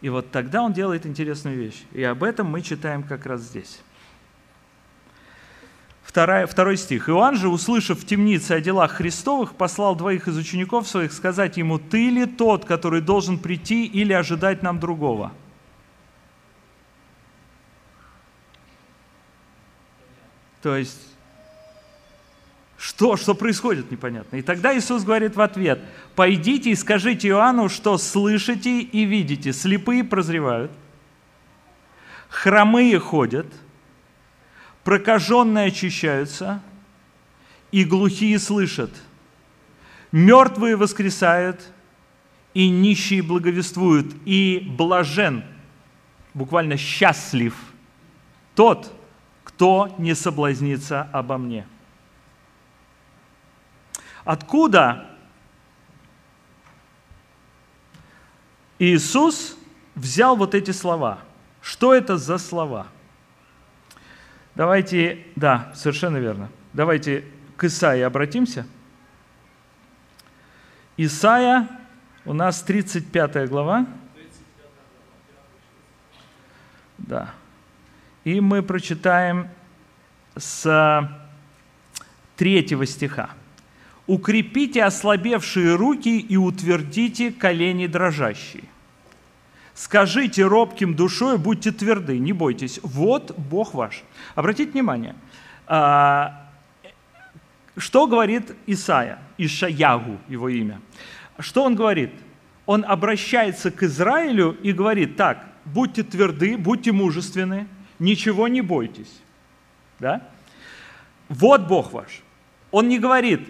И вот тогда он делает интересную вещь. И об этом мы читаем как раз здесь. Вторая, второй стих. «Иоанн же, услышав в темнице о делах Христовых, послал двоих из учеников своих сказать ему, «Ты ли тот, который должен прийти или ожидать нам другого?» То есть, что, что происходит, непонятно. И тогда Иисус говорит в ответ, пойдите и скажите Иоанну, что слышите и видите. Слепые прозревают, хромые ходят, прокаженные очищаются, и глухие слышат. Мертвые воскресают, и нищие благовествуют, и блажен, буквально счастлив тот, кто не соблазнится обо мне. Откуда Иисус взял вот эти слова? Что это за слова? Давайте, да, совершенно верно. Давайте к Исаии обратимся. Исаия, у нас 35 глава. Да. И мы прочитаем с третьего стиха. «Укрепите ослабевшие руки и утвердите колени дрожащие. Скажите робким душой, будьте тверды, не бойтесь. Вот Бог ваш». Обратите внимание, а, что говорит Исаия, Ишаягу его имя. Что он говорит? Он обращается к Израилю и говорит, так, будьте тверды, будьте мужественны, ничего не бойтесь. Да? Вот Бог ваш. Он не говорит,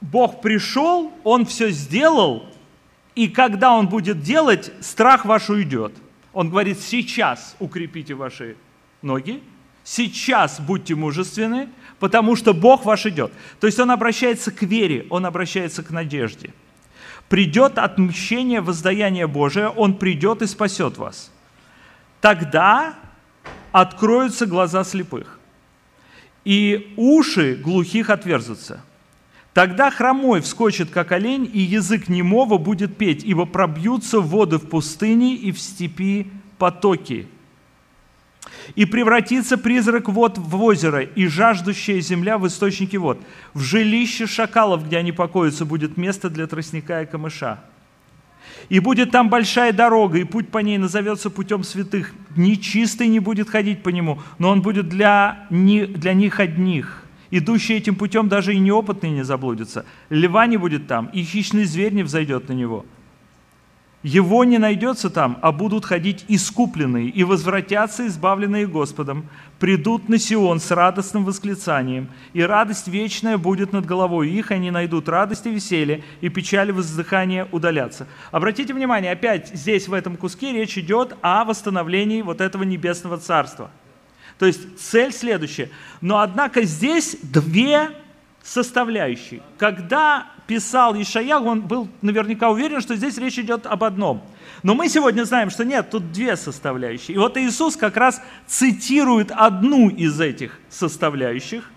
Бог пришел, Он все сделал, и когда Он будет делать, страх ваш уйдет. Он говорит, сейчас укрепите ваши ноги, сейчас будьте мужественны, потому что Бог ваш идет. То есть Он обращается к вере, Он обращается к надежде. Придет отмщение, воздаяние Божие, Он придет и спасет вас. Тогда откроются глаза слепых, и уши глухих отверзутся. Тогда хромой вскочит, как олень, и язык немого будет петь, ибо пробьются воды в пустыне и в степи потоки. И превратится призрак вод в озеро, и жаждущая земля в источники вод. В жилище шакалов, где они покоятся, будет место для тростника и камыша. И будет там большая дорога, и путь по ней назовется путем святых. Нечистый не будет ходить по нему, но он будет для, не, для них одних. Идущий этим путем даже и неопытный не заблудится. Льва не будет там, и хищный зверь не взойдет на него. Его не найдется там, а будут ходить искупленные и возвратятся, избавленные Господом, придут на Сион с радостным восклицанием, и радость вечная будет над головой их, они найдут радость и веселье, и печаль и воздыхание удалятся. Обратите внимание, опять здесь в этом куске речь идет о восстановлении вот этого небесного царства. То есть цель следующая. Но однако здесь две составляющие. Когда писал Ишаял, он был наверняка уверен, что здесь речь идет об одном. Но мы сегодня знаем, что нет, тут две составляющие. И вот Иисус как раз цитирует одну из этих составляющих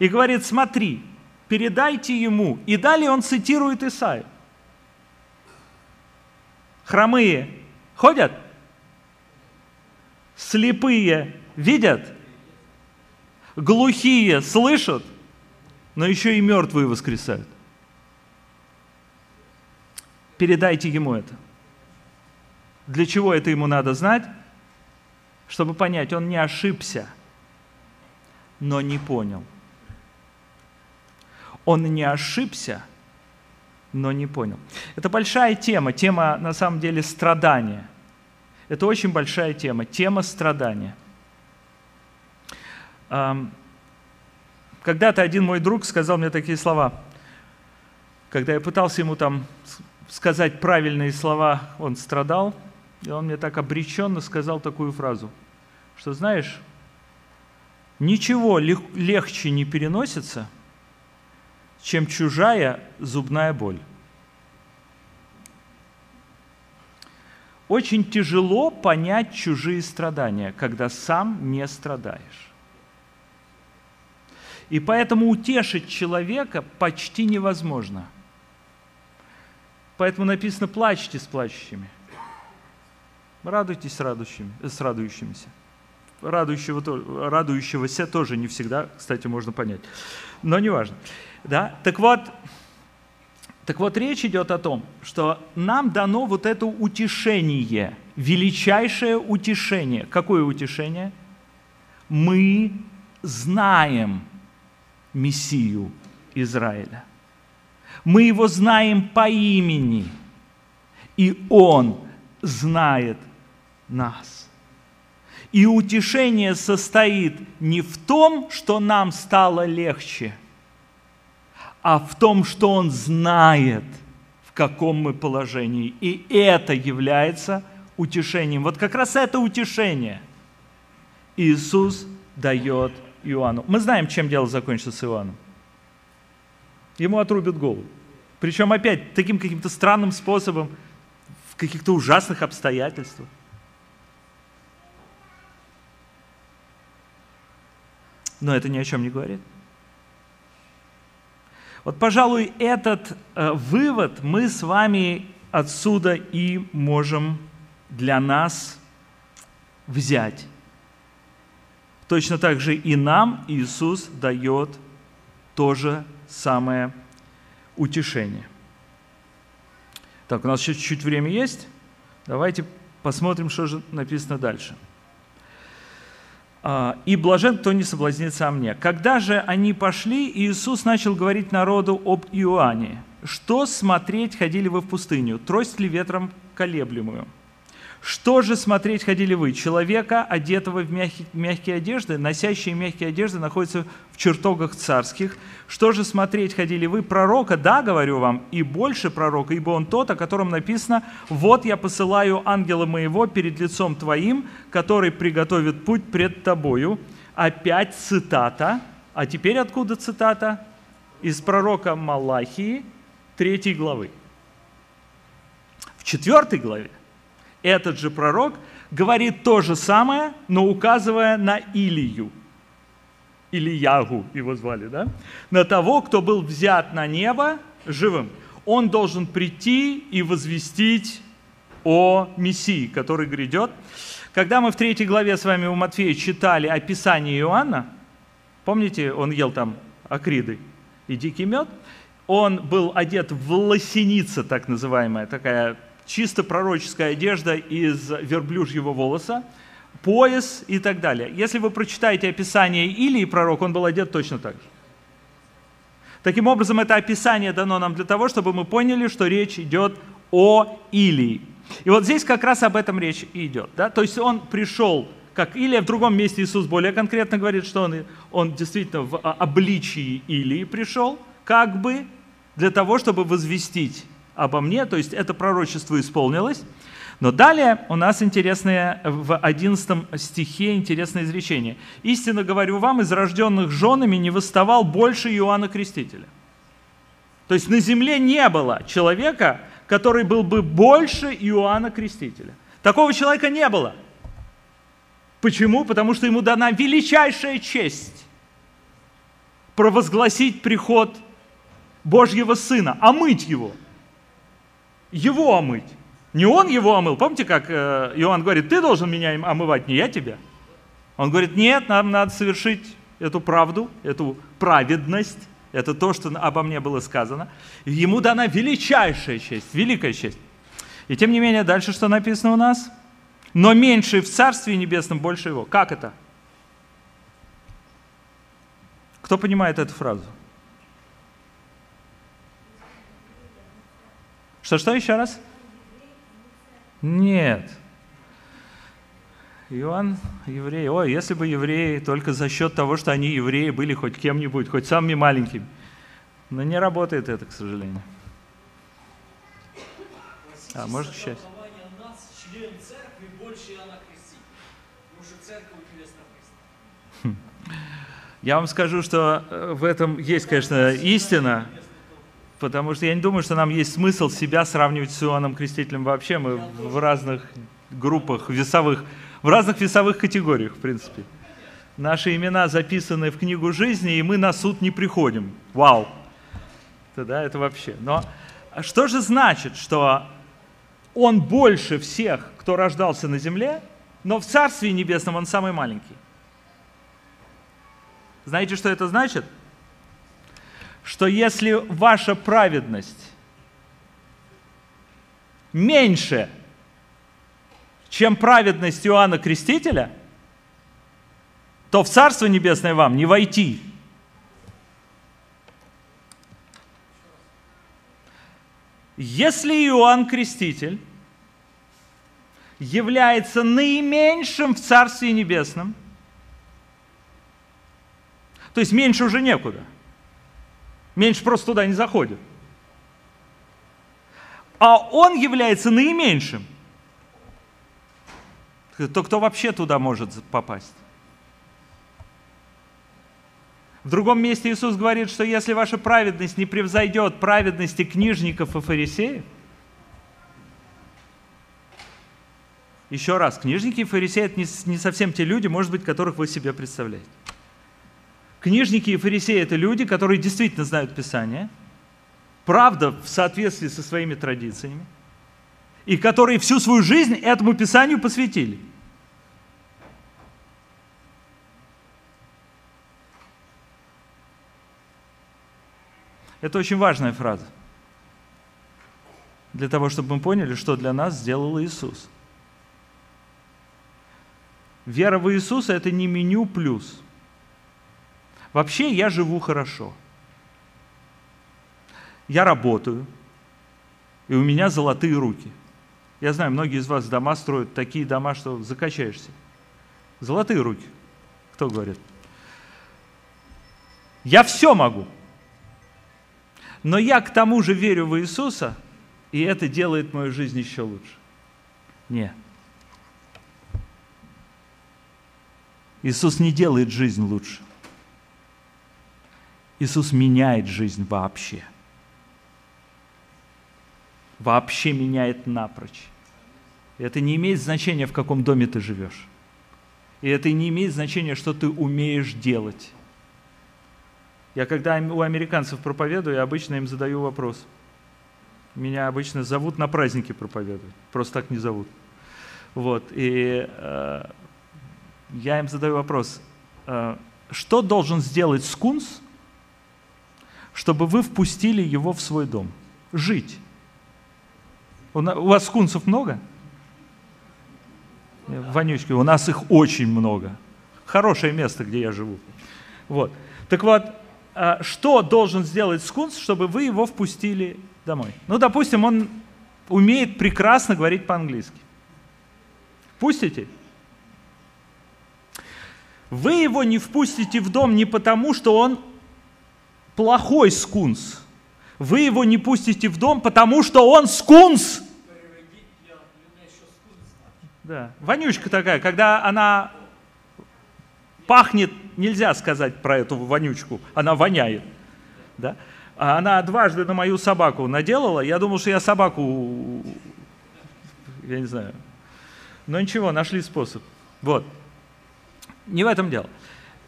и говорит, смотри, передайте ему. И далее он цитирует Исаию. Хромые ходят, слепые видят, глухие слышат, но еще и мертвые воскресают передайте ему это. Для чего это ему надо знать? Чтобы понять, он не ошибся, но не понял. Он не ошибся, но не понял. Это большая тема, тема на самом деле страдания. Это очень большая тема, тема страдания. Когда-то один мой друг сказал мне такие слова. Когда я пытался ему там сказать правильные слова, он страдал, и он мне так обреченно сказал такую фразу, что знаешь, ничего легче не переносится, чем чужая зубная боль. Очень тяжело понять чужие страдания, когда сам не страдаешь. И поэтому утешить человека почти невозможно. Поэтому написано «плачьте с плачущими». Радуйтесь с, радующими, с радующимися. Радующего, радующегося тоже не всегда, кстати, можно понять. Но не важно. Да? Так вот, так вот, речь идет о том, что нам дано вот это утешение, величайшее утешение. Какое утешение? Мы знаем Мессию Израиля. Мы его знаем по имени, и он знает нас. И утешение состоит не в том, что нам стало легче, а в том, что Он знает, в каком мы положении. И это является утешением. Вот как раз это утешение Иисус дает Иоанну. Мы знаем, чем дело закончится с Иоанном. Ему отрубят голову. Причем опять таким каким-то странным способом, в каких-то ужасных обстоятельствах. Но это ни о чем не говорит. Вот, пожалуй, этот э, вывод мы с вами отсюда и можем для нас взять. Точно так же и нам Иисус дает то же самое утешение. Так, у нас еще чуть-чуть время есть. Давайте посмотрим, что же написано дальше. А, «И блажен, кто не соблазнится о мне». Когда же они пошли, Иисус начал говорить народу об Иоанне. «Что смотреть ходили вы в пустыню? Трость ли ветром колеблемую?» Что же смотреть ходили вы? Человека, одетого в мягкие, мягкие одежды, носящие мягкие одежды, находятся в чертогах царских. Что же смотреть ходили вы? Пророка, да, говорю вам, и больше пророка, ибо он тот, о котором написано, «Вот я посылаю ангела моего перед лицом твоим, который приготовит путь пред тобою». Опять цитата. А теперь откуда цитата? Из пророка Малахии, 3 главы. В 4 главе этот же пророк говорит то же самое, но указывая на Илию. Ильягу его звали, да? На того, кто был взят на небо живым. Он должен прийти и возвестить о Мессии, который грядет. Когда мы в третьей главе с вами у Матфея читали описание Иоанна, помните, он ел там акриды и дикий мед, он был одет в лосеница, так называемая, такая чисто пророческая одежда из верблюжьего волоса, пояс и так далее. Если вы прочитаете описание Илии, пророк, он был одет точно так же. Таким образом, это описание дано нам для того, чтобы мы поняли, что речь идет о Илии. И вот здесь как раз об этом речь и идет. Да? То есть он пришел, как Илия, в другом месте Иисус более конкретно говорит, что он, он действительно в обличии Илии пришел, как бы для того, чтобы возвестить обо мне, то есть это пророчество исполнилось. Но далее у нас интересное в 11 стихе интересное изречение. «Истинно говорю вам, из рожденных женами не восставал больше Иоанна Крестителя». То есть на земле не было человека, который был бы больше Иоанна Крестителя. Такого человека не было. Почему? Потому что ему дана величайшая честь провозгласить приход Божьего Сына, омыть его – его омыть. Не он его омыл. Помните, как э, Иоанн говорит, ты должен меня омывать, не я тебя. Он говорит, нет, нам надо совершить эту правду, эту праведность. Это то, что обо мне было сказано. Ему дана величайшая честь, великая честь. И тем не менее, дальше что написано у нас? Но меньше в Царстве Небесном, больше его. Как это? Кто понимает эту фразу? Что-что еще раз? Нет. Иоанн евреи. Ой, если бы евреи только за счет того, что они евреи, были хоть кем-нибудь, хоть самыми маленькими. Но не работает это, к сожалению. А, может, к счастью. Я вам скажу, что э, в этом есть, конечно, истина, потому что я не думаю, что нам есть смысл себя сравнивать с Иоанном Крестителем вообще. Мы в разных группах весовых, в разных весовых категориях, в принципе. Наши имена записаны в книгу жизни, и мы на суд не приходим. Вау! Тогда это вообще. Но что же значит, что он больше всех, кто рождался на земле, но в Царстве Небесном он самый маленький? Знаете, что это значит? Что если ваша праведность меньше, чем праведность Иоанна Крестителя, то в Царство Небесное вам не войти. Если Иоанн Креститель является наименьшим в Царстве Небесном – то есть меньше уже некуда. Меньше просто туда не заходит. А он является наименьшим. То кто вообще туда может попасть? В другом месте Иисус говорит, что если ваша праведность не превзойдет праведности книжников и фарисеев, еще раз, книжники и фарисеи – это не совсем те люди, может быть, которых вы себе представляете. Книжники и фарисеи – это люди, которые действительно знают Писание, правда в соответствии со своими традициями, и которые всю свою жизнь этому Писанию посвятили. Это очень важная фраза. Для того, чтобы мы поняли, что для нас сделал Иисус. Вера в Иисуса – это не меню плюс – Вообще я живу хорошо. Я работаю, и у меня золотые руки. Я знаю, многие из вас дома строят такие дома, что закачаешься. Золотые руки. Кто говорит? Я все могу. Но я к тому же верю в Иисуса, и это делает мою жизнь еще лучше. Нет. Иисус не делает жизнь лучше. Иисус меняет жизнь вообще. Вообще меняет напрочь. Это не имеет значения, в каком доме ты живешь. И это не имеет значения, что ты умеешь делать. Я когда у американцев проповедую, я обычно им задаю вопрос. Меня обычно зовут на праздники проповедовать. Просто так не зовут. Вот. И э, я им задаю вопрос. Э, что должен сделать скунс, чтобы вы впустили его в свой дом. Жить. У вас скунсов много? Вонючки, у нас их очень много. Хорошее место, где я живу. Вот. Так вот, а, что должен сделать скунс, чтобы вы его впустили домой? Ну, допустим, он умеет прекрасно говорить по-английски. Пустите? Вы его не впустите в дом не потому, что он плохой скунс. Вы его не пустите в дом, потому что он скунс. Да. Вонючка такая, когда она пахнет, нельзя сказать про эту вонючку, она воняет. Да? А она дважды на мою собаку наделала, я думал, что я собаку, я не знаю. Но ничего, нашли способ. Вот. Не в этом дело.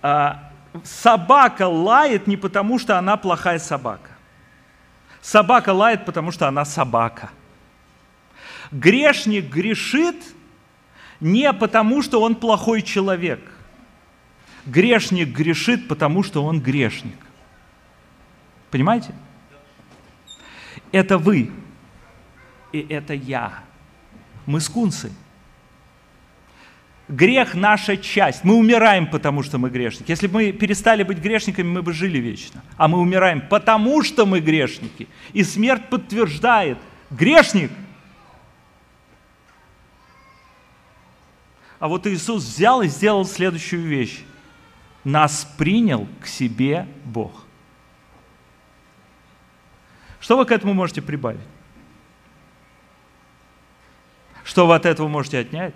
А, собака лает не потому, что она плохая собака. Собака лает, потому что она собака. Грешник грешит не потому, что он плохой человек. Грешник грешит, потому что он грешник. Понимаете? Это вы, и это я. Мы скунсы. Грех – наша часть. Мы умираем, потому что мы грешники. Если бы мы перестали быть грешниками, мы бы жили вечно. А мы умираем, потому что мы грешники. И смерть подтверждает Грешник. А вот Иисус взял и сделал следующую вещь. Нас принял к себе Бог. Что вы к этому можете прибавить? Что вы от этого можете отнять?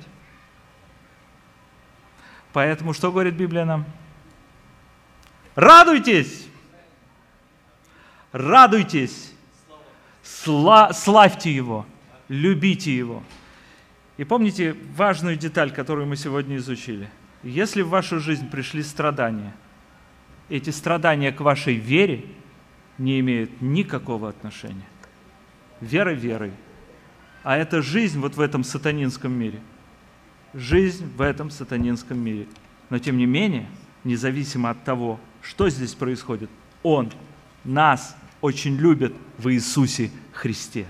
Поэтому что говорит Библия нам? Радуйтесь! Радуйтесь! Сла- славьте Его! Любите Его! И помните важную деталь, которую мы сегодня изучили. Если в вашу жизнь пришли страдания, эти страдания к вашей вере не имеют никакого отношения. Вера верой. А это жизнь вот в этом сатанинском мире. Жизнь в этом сатанинском мире. Но тем не менее, независимо от того, что здесь происходит, Он нас очень любит в Иисусе Христе.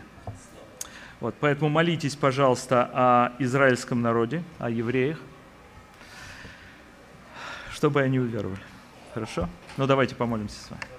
Вот, поэтому молитесь, пожалуйста, о израильском народе, о евреях, чтобы они уверовали. Хорошо? Ну давайте помолимся с вами.